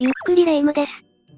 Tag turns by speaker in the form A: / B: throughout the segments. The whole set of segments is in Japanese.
A: ゆっくりレ夢ムです。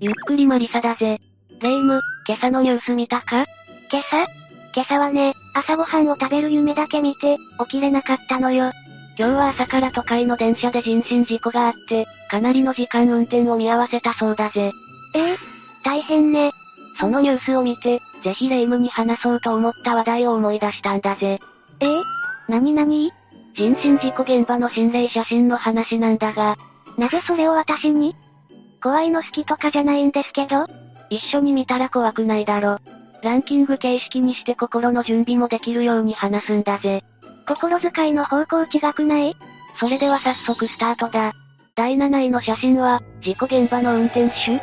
B: ゆっくりマリサだぜ。レ夢ム、今朝のニュース見たか？
A: 今朝？今朝はね、朝ごはんを食べる夢だけ見て、起きれなかったのよ。
B: 今日は朝から都会の電車で人身事故があって、かなりの時間運転を見合わせたそうだぜ。
A: え？え大変ね。
B: そのニュースを見て、ぜひレ夢ムに話そうと思った話題を思い出したんだぜ。
A: え？えなになに
B: 人身事故現場の心霊写真の話なんだが、
A: なぜそれを私に？怖いの好きとかじゃないんですけど
B: 一緒に見たら怖くないだろ。ランキング形式にして心の準備もできるように話すんだぜ。
A: 心遣いの方向違くない？
B: それでは早速スタートだ。第7位の写真は、事故現場の運転手？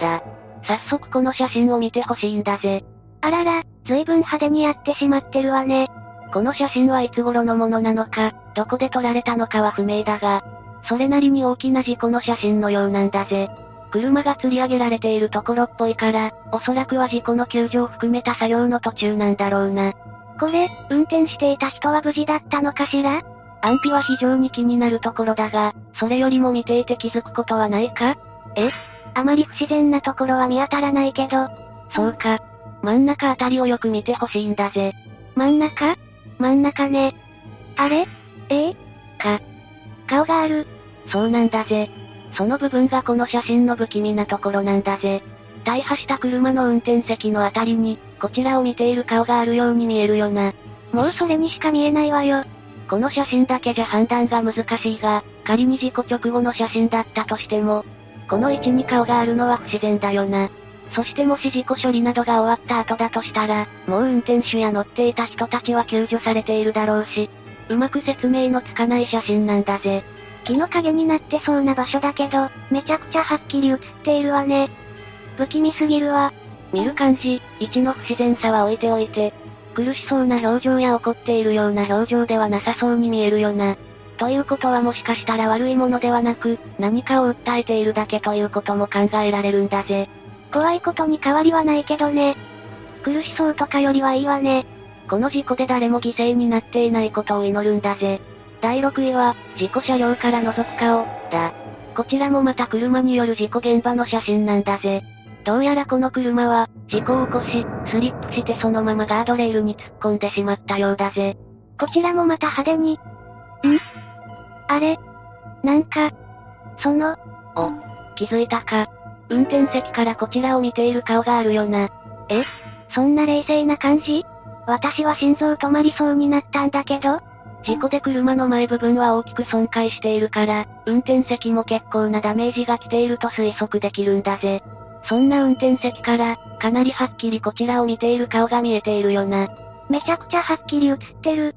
B: だ。早速この写真を見てほしいんだぜ。
A: あらら、随分派手にやってしまってるわね。
B: この写真はいつ頃のものなのか、どこで撮られたのかは不明だが、それなりに大きな事故の写真のようなんだぜ。車が吊り上げられているところっぽいから、おそらくは事故の救助を含めた作業の途中なんだろうな。
A: これ、運転していた人は無事だったのかしら？
B: 安否は非常に気になるところだが、それよりも見ていて気づくことはないか？
A: え？あまり不自然なところは見当たらないけど。
B: そうか。真ん中あたりをよく見てほしいんだぜ。
A: 真ん中？真ん中ね。あれ？え？え
B: か。
A: 顔がある。
B: そうなんだぜ。その部分がこの写真の不気味なところなんだぜ。大破した車の運転席のあたりに、こちらを見ている顔があるように見えるよな。
A: もうそれにしか見えないわよ。
B: この写真だけじゃ判断が難しいが、仮に事故直後の写真だったとしても、この位置に顔があるのは不自然だよな。そしてもし事故処理などが終わった後だとしたら、もう運転手や乗っていた人たちは救助されているだろうし、うまく説明のつかない写真なんだぜ。
A: 木の影になってそうな場所だけど、めちゃくちゃはっきり映っているわね。不気味すぎるわ。
B: 見る感じ、位置の不自然さは置いておいて、苦しそうな表情や怒っているような表情ではなさそうに見えるよな。ということはもしかしたら悪いものではなく、何かを訴えているだけということも考えられるんだぜ。
A: 怖いことに変わりはないけどね。苦しそうとかよりはいいわね。
B: この事故で誰も犠牲になっていないことを祈るんだぜ。第6位は、事故車両から覗く顔、だ。こちらもまた車による事故現場の写真なんだぜ。どうやらこの車は、事故を起こし、スリップしてそのままガードレールに突っ込んでしまったようだぜ。
A: こちらもまた派手に。ん？あれ？なんか、その、
B: お、気づいたか。運転席からこちらを見ている顔があるよな。
A: え？そんな冷静な感じ？私は心臓止まりそうになったんだけど
B: 事故で車の前部分は大きく損壊しているから、運転席も結構なダメージが来ていると推測できるんだぜ。そんな運転席から、かなりはっきりこちらを見ている顔が見えているよな。
A: めちゃくちゃはっきり映ってる。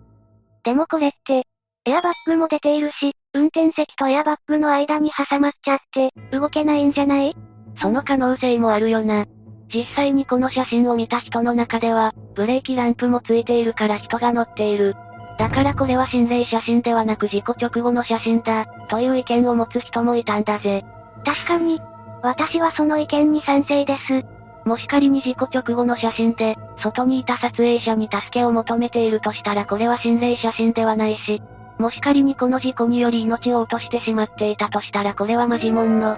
A: でもこれって、エアバッグも出ているし、運転席とエアバッグの間に挟まっちゃって、動けないんじゃない？
B: その可能性もあるよな。実際にこの写真を見た人の中では、ブレーキランプもついているから人が乗っている。だからこれは心霊写真ではなく事故直後の写真だ、という意見を持つ人もいたんだぜ。
A: 確かに、私はその意見に賛成です。
B: もし仮に事故直後の写真で、外にいた撮影者に助けを求めているとしたらこれは心霊写真ではないし、もし仮にこの事故により命を落としてしまっていたとしたらこれはマジモンの、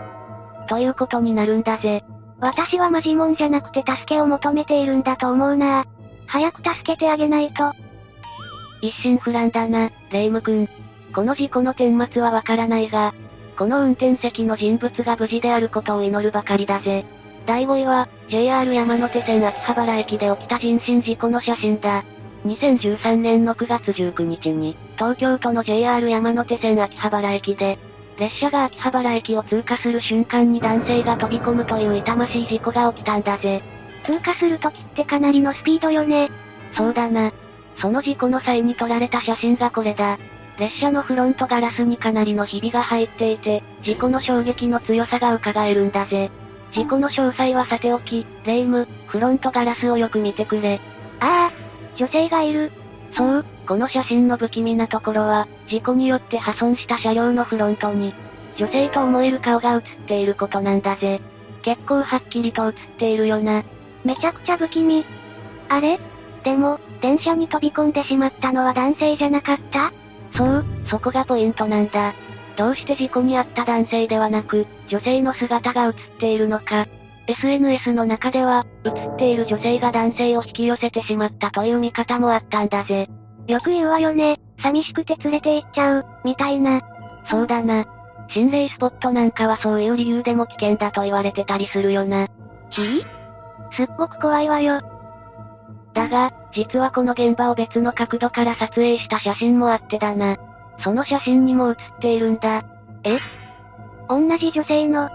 B: ということになるんだぜ。
A: 私はマジモンじゃなくて助けを求めているんだと思うな早く助けてあげないと。
B: 一心不乱だな、レイム君。この事故の顛末はわからないが、この運転席の人物が無事であることを祈るばかりだぜ。第5位は、JR 山手線秋葉原駅で起きた人身事故の写真だ。2013年の9月19日に、東京都の JR 山手線秋葉原駅で、列車が秋葉原駅を通過する瞬間に男性が飛び込むという痛ましい事故が起きたんだぜ。
A: 通過するときってかなりのスピードよね。
B: そうだな。その事故の際に撮られた写真がこれだ。列車のフロントガラスにかなりのひびが入っていて、事故の衝撃の強さが伺えるんだぜ。事故の詳細はさておき、レイム、フロントガラスをよく見てくれ。
A: ああ、女性がいる。
B: そう、この写真の不気味なところは、事故によって破損した車両のフロントに、女性と思える顔が映っていることなんだぜ。結構はっきりと映っているよな。
A: めちゃくちゃ不気味。あれ？でも、電車に飛び込んでしまったのは男性じゃなかった？
B: そう、そこがポイントなんだ。どうして事故に遭った男性ではなく、女性の姿が映っているのか。SNS の中では、映っている女性が男性を引き寄せてしまったという見方もあったんだぜ。
A: よく言うわよね、寂しくて連れて行っちゃう、みたいな。
B: そうだな。心霊スポットなんかはそういう理由でも危険だと言われてたりするよな。
A: ひぃすっごく怖いわよ。
B: だが、実はこの現場を別の角度から撮影した写真もあってだな。その写真にも写っているんだ。
A: え？同じ女性の、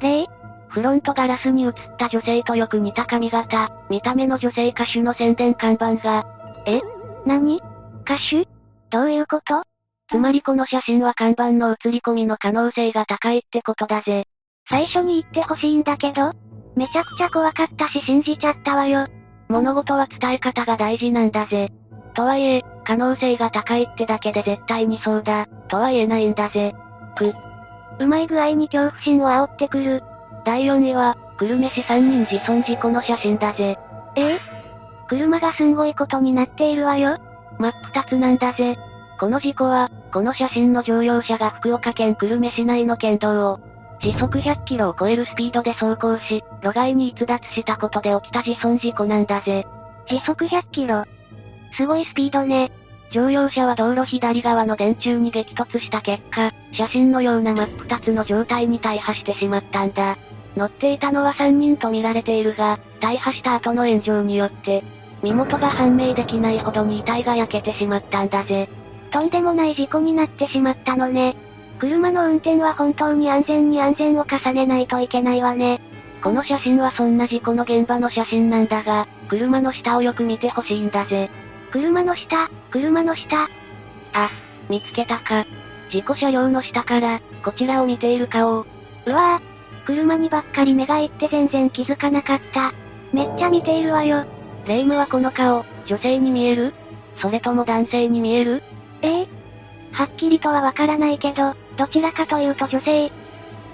A: 霊
B: フロントガラスに映った女性とよく似た髪型、見た目の女性歌手の宣伝看板が。
A: え？何？歌手？どういうこと？
B: つまりこの写真は看板の写り込みの可能性が高いってことだぜ。
A: 最初に言ってほしいんだけど、めちゃくちゃ怖かったし信じちゃったわよ。
B: 物事は伝え方が大事なんだぜ。とはいえ、可能性が高いってだけで絶対にそうだ、とは言えないんだぜ。
A: く。うまい具合に恐怖心を煽ってくる。
B: 第4位は、久留米市3人自損事故の写真だぜ。
A: ええ？車がすんごいことになっているわよ。
B: 真っ二つなんだぜ。この事故は、この写真の乗用車が福岡県久留米市内の県道を、時速100キロを超えるスピードで走行し、路外に逸脱したことで起きた自損事故なんだぜ。
A: 時速100キロすごいスピードね。
B: 乗用車は道路左側の電柱に激突した結果、写真のような真っ二つの状態に大破してしまったんだ。乗っていたのは3人と見られているが、大破した後の炎上によって、身元が判明できないほどに遺体が焼けてしまったんだぜ。
A: とんでもない事故になってしまったのね。車の運転は本当に安全に安全を重ねないといけないわね。
B: この写真はそんな事故の現場の写真なんだが、車の下をよく見てほしいんだぜ。
A: 車の下、車の下？
B: あ、見つけたか。事故車両の下から、こちらを見ている顔を。
A: うわぁ、車にばっかり目がいって全然気づかなかった。めっちゃ見ているわよ。
B: 霊夢はこの顔、女性に見える？それとも男性に見える？
A: ええはっきりとはわからないけど、どちらかというと女性。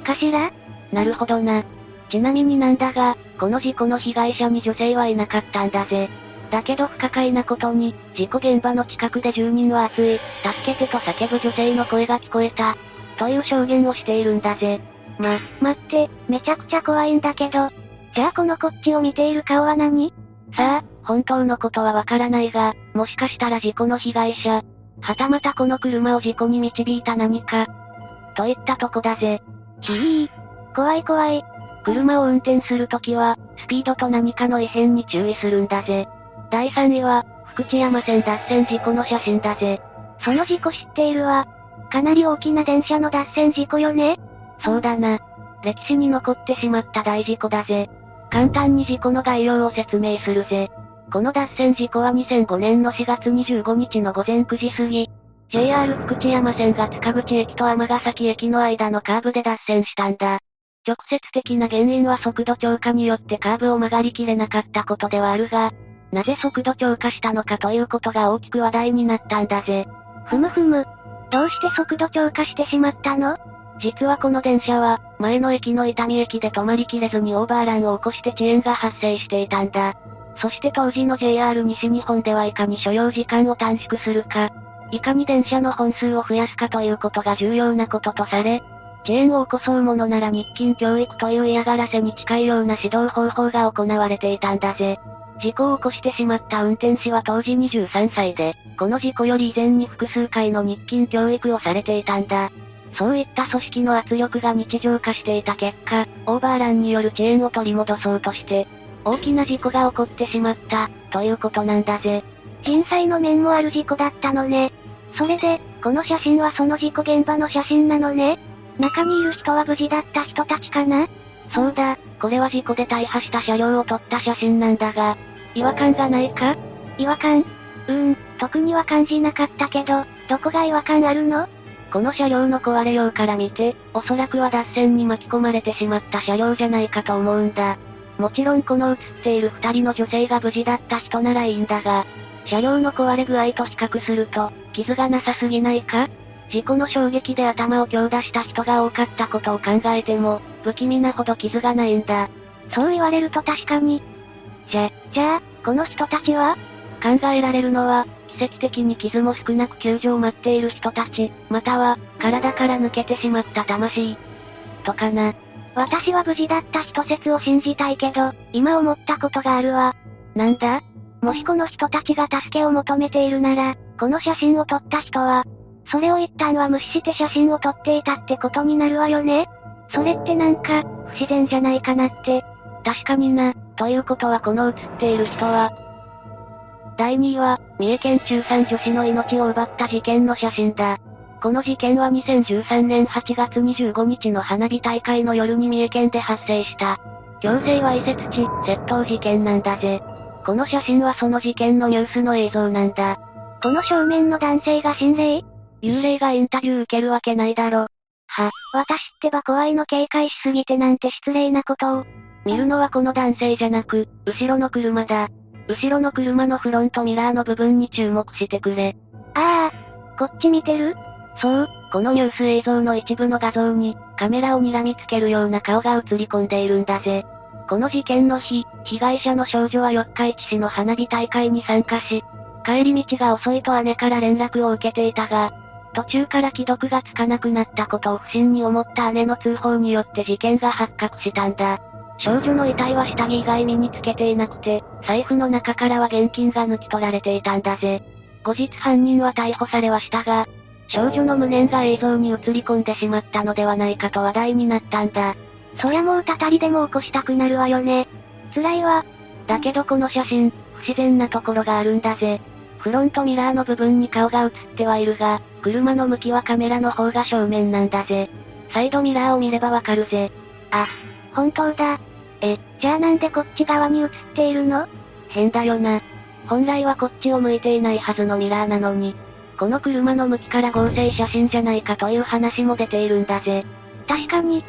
A: かしら
B: なるほどな。ちなみになんだが、この事故の被害者に女性はいなかったんだぜ。だけど不可解なことに、事故現場の近くで住人は熱い、助けてと叫ぶ女性の声が聞こえた。という証言をしているんだぜ。
A: ま、待って、めちゃくちゃ怖いんだけど。じゃあこのこっちを見ている顔は何？
B: さあ、本当のことはわからないが、もしかしたら事故の被害者、はたまたこの車を事故に導いた何か、といったとこだぜ。
A: ひぃ怖い怖い。
B: 車を運転するときは、スピードと何かの異変に注意するんだぜ。第3位は、福知山線脱線事故の写真だぜ。
A: その事故知っているわ。かなり大きな電車の脱線事故よね
B: そうだな。歴史に残ってしまった大事故だぜ。簡単に事故の概要を説明するぜ。この脱線事故は2005年の4月25日の午前9時過ぎ、JR 福知山線が塚口駅と尼崎駅の間のカーブで脱線したんだ。直接的な原因は速度超過によってカーブを曲がりきれなかったことではあるが、なぜ速度超過したのかということが大きく話題になったんだぜ。
A: ふむふむ。どうして速度超過してしまったの？
B: 実はこの電車は、前の駅の伊丹駅で止まりきれずにオーバーランを起こして遅延が発生していたんだ。そして当時の JR 西日本ではいかに所要時間を短縮するか、いかに電車の本数を増やすかということが重要なこととされ、遅延を起こそうものなら日勤教育という嫌がらせに近いような指導方法が行われていたんだぜ。事故を起こしてしまった運転士は当時23歳で、この事故より以前に複数回の日勤教育をされていたんだ。そういった組織の圧力が日常化していた結果、オーバーランによる遅延を取り戻そうとして、大きな事故が起こってしまった、ということなんだぜ。
A: 人災の面もある事故だったのね。それで、この写真はその事故現場の写真なのね。中にいる人は無事だった人たちかな？
B: そうだ、これは事故で大破した車両を撮った写真なんだが、違和感がないか？
A: 違和感？うーん、特には感じなかったけど、どこが違和感あるの？
B: この車両の壊れようから見て、おそらくは脱線に巻き込まれてしまった車両じゃないかと思うんだ。もちろんこの映っている二人の女性が無事だった人ならいいんだが、車両の壊れ具合と比較すると、傷がなさすぎないか？事故の衝撃で頭を強打した人が多かったことを考えても、不気味なほど傷がないんだ。
A: そう言われると確かに。
B: じゃ、
A: じゃあ、この人たちは？
B: 考えられるのは、奇跡的に傷も少なく救助を待っている人たち、または、体から抜けてしまった魂。とかな。
A: 私は無事だった人説を信じたいけど、今思ったことがあるわ。
B: なんだ？
A: もしこの人たちが助けを求めているなら、この写真を撮った人は、それを一旦は無視して写真を撮っていたってことになるわよねそれってなんか、不自然じゃないかなって。
B: 確かにな。ということはこの写っている人は、第2位は、三重県中3女子の命を奪った事件の写真だ。この事件は2013年8月25日の花火大会の夜に三重県で発生した。強制わいせつ地、窃盗事件なんだぜ。この写真はその事件のニュースの映像なんだ。
A: この正面の男性が心霊？
B: 幽霊がインタビュー受けるわけないだろ。
A: は、私ってば怖いの警戒しすぎてなんて失礼なことを。
B: 見るのはこの男性じゃなく、後ろの車だ。後ろの車のフロントミラーの部分に注目してくれ。
A: ああ、こっち見てる？
B: そう、このニュース映像の一部の画像に、カメラを睨みつけるような顔が映り込んでいるんだぜ。この事件の日、被害者の少女は四日市市の花火大会に参加し、帰り道が遅いと姉から連絡を受けていたが、途中から既読がつかなくなったことを不審に思った姉の通報によって事件が発覚したんだ。少女の遺体は下着以外身につけていなくて、財布の中からは現金が抜き取られていたんだぜ。後日犯人は逮捕されはしたが、少女の無念が映像に映り込んでしまったのではないかと話題になったんだ。
A: そりゃもうたたりでも起こしたくなるわよね。辛いわ。
B: だけどこの写真、不自然なところがあるんだぜ。フロントミラーの部分に顔が映ってはいるが、車の向きはカメラの方が正面なんだぜ。サイドミラーを見ればわかるぜ。
A: あ、本当だ。え、じゃあなんでこっち側に映っているの？
B: 変だよな。本来はこっちを向いていないはずのミラーなのに、この車の向きから合成写真じゃないかという話も出ているんだぜ。
A: 確かに。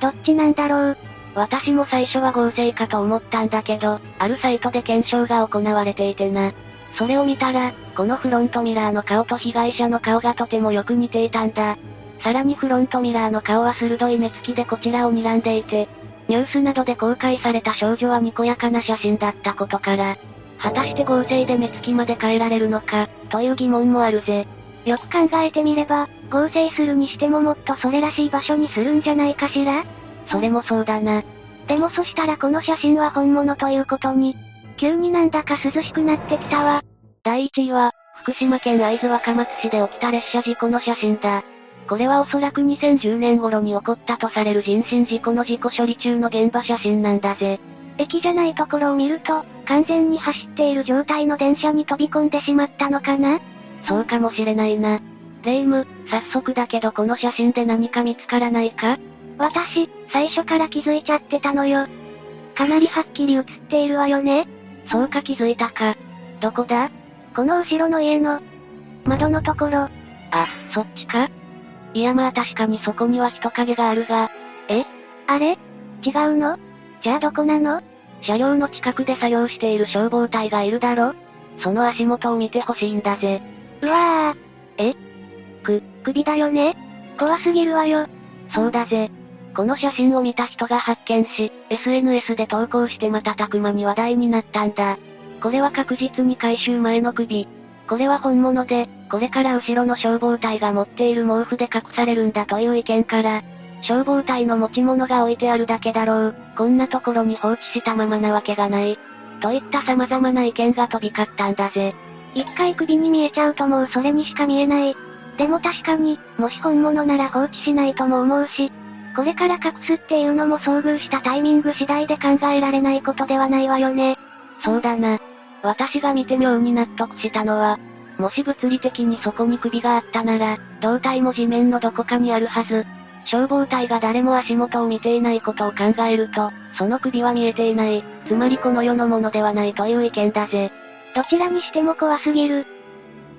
A: どっちなんだろう？
B: 私も最初は合成かと思ったんだけど、あるサイトで検証が行われていてな。それを見たら、このフロントミラーの顔と被害者の顔がとてもよく似ていたんだ。さらにフロントミラーの顔は鋭い目つきでこちらを睨んでいて、ニュースなどで公開された少女はにこやかな写真だったことから、果たして合成で目つきまで変えられるのか、という疑問もあるぜ。
A: よく考えてみれば、合成するにしてももっとそれらしい場所にするんじゃないかしら？
B: それもそうだな。
A: でもそしたらこの写真は本物ということに、急になんだか涼しくなってきたわ。
B: 第1位は、福島県会津若松市で起きた列車事故の写真だ。これはおそらく2010年頃に起こったとされる人身事故の事故処理中の現場写真なんだぜ。
A: 駅じゃないところを見ると、完全に走っている状態の電車に飛び込んでしまったのかな？
B: そうかもしれないな。レイム、早速だけどこの写真で何か見つからないか？
A: 私、最初から気づいちゃってたのよ。かなりはっきり写っているわよね。
B: そうか気づいたか。どこだ？
A: この後ろの家の、窓のところ。
B: あ、そっちかいやまあ確かにそこには人影があるが、え？
A: あれ？違うの？じゃあどこなの？
B: 車両の近くで作業している消防隊がいるだろ？その足元を見てほしいんだぜ。
A: うわぁ。
B: え？
A: く、首だよね？怖すぎるわよ。
B: そうだぜ。この写真を見た人が発見し、SNS で投稿して瞬く間に話題になったんだ。これは確実に回収前の首。これは本物で、これから後ろの消防隊が持っている毛布で隠されるんだという意見から、消防隊の持ち物が置いてあるだけだろう、こんなところに放置したままなわけがない。といった様々な意見が飛び交ったんだぜ。
A: 一回首に見えちゃうともうそれにしか見えない。でも確かに、もし本物なら放置しないとも思うし、これから隠すっていうのも遭遇したタイミング次第で考えられないことではないわよね。
B: そうだな。私が見て妙に納得したのは、もし物理的にそこに首があったなら、胴体も地面のどこかにあるはず。消防隊が誰も足元を見ていないことを考えると、その首は見えていない、つまりこの世のものではないという意見だぜ。
A: どちらにしても怖すぎる。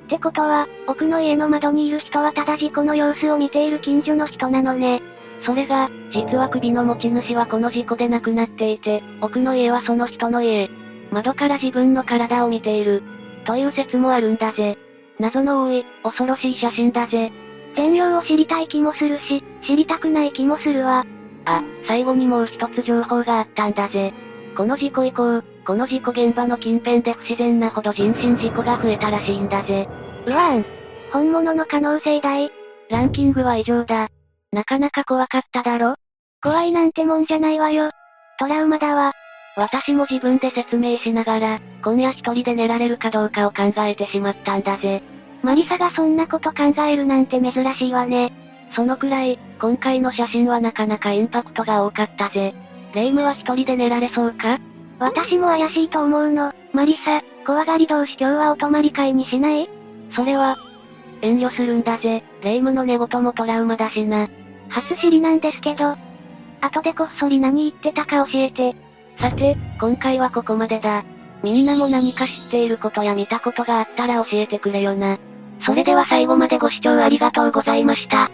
A: ってことは、奥の家の窓にいる人はただ事故の様子を見ている近所の人なのね。
B: それが、実は首の持ち主はこの事故で亡くなっていて、奥の家はその人の家。窓から自分の体を見ている。という説もあるんだぜ。謎の多い、恐ろしい写真だぜ。
A: 全容を知りたい気もするし、知りたくない気もするわ。
B: あ、最後にもう一つ情報があったんだぜ。この事故以降、この事故現場の近辺で不自然なほど人身事故が増えたらしいんだぜ。
A: うわーん。本物の可能性大。
B: ランキングは異常だ。なかなか怖かっただろ？
A: 怖いなんてもんじゃないわよ。トラウマだわ。
B: 私も自分で説明しながら、今夜一人で寝られるかどうかを考えてしまったんだぜ。
A: マリサがそんなこと考えるなんて珍しいわね。
B: そのくらい、今回の写真はなかなかインパクトが多かったぜ。レイムは一人で寝られそうか？
A: 私も怪しいと思うの。マリサ、怖がり同士今日はお泊まり会にしない？
B: それは、遠慮するんだぜ。レイムの寝言もトラウマだしな。
A: 初知りなんですけど。後でこっそり何言ってたか教えて。
B: さて、今回はここまでだ。みんなも何か知っていることや見たことがあったら教えてくれよな。それでは最後までご視聴ありがとうございました。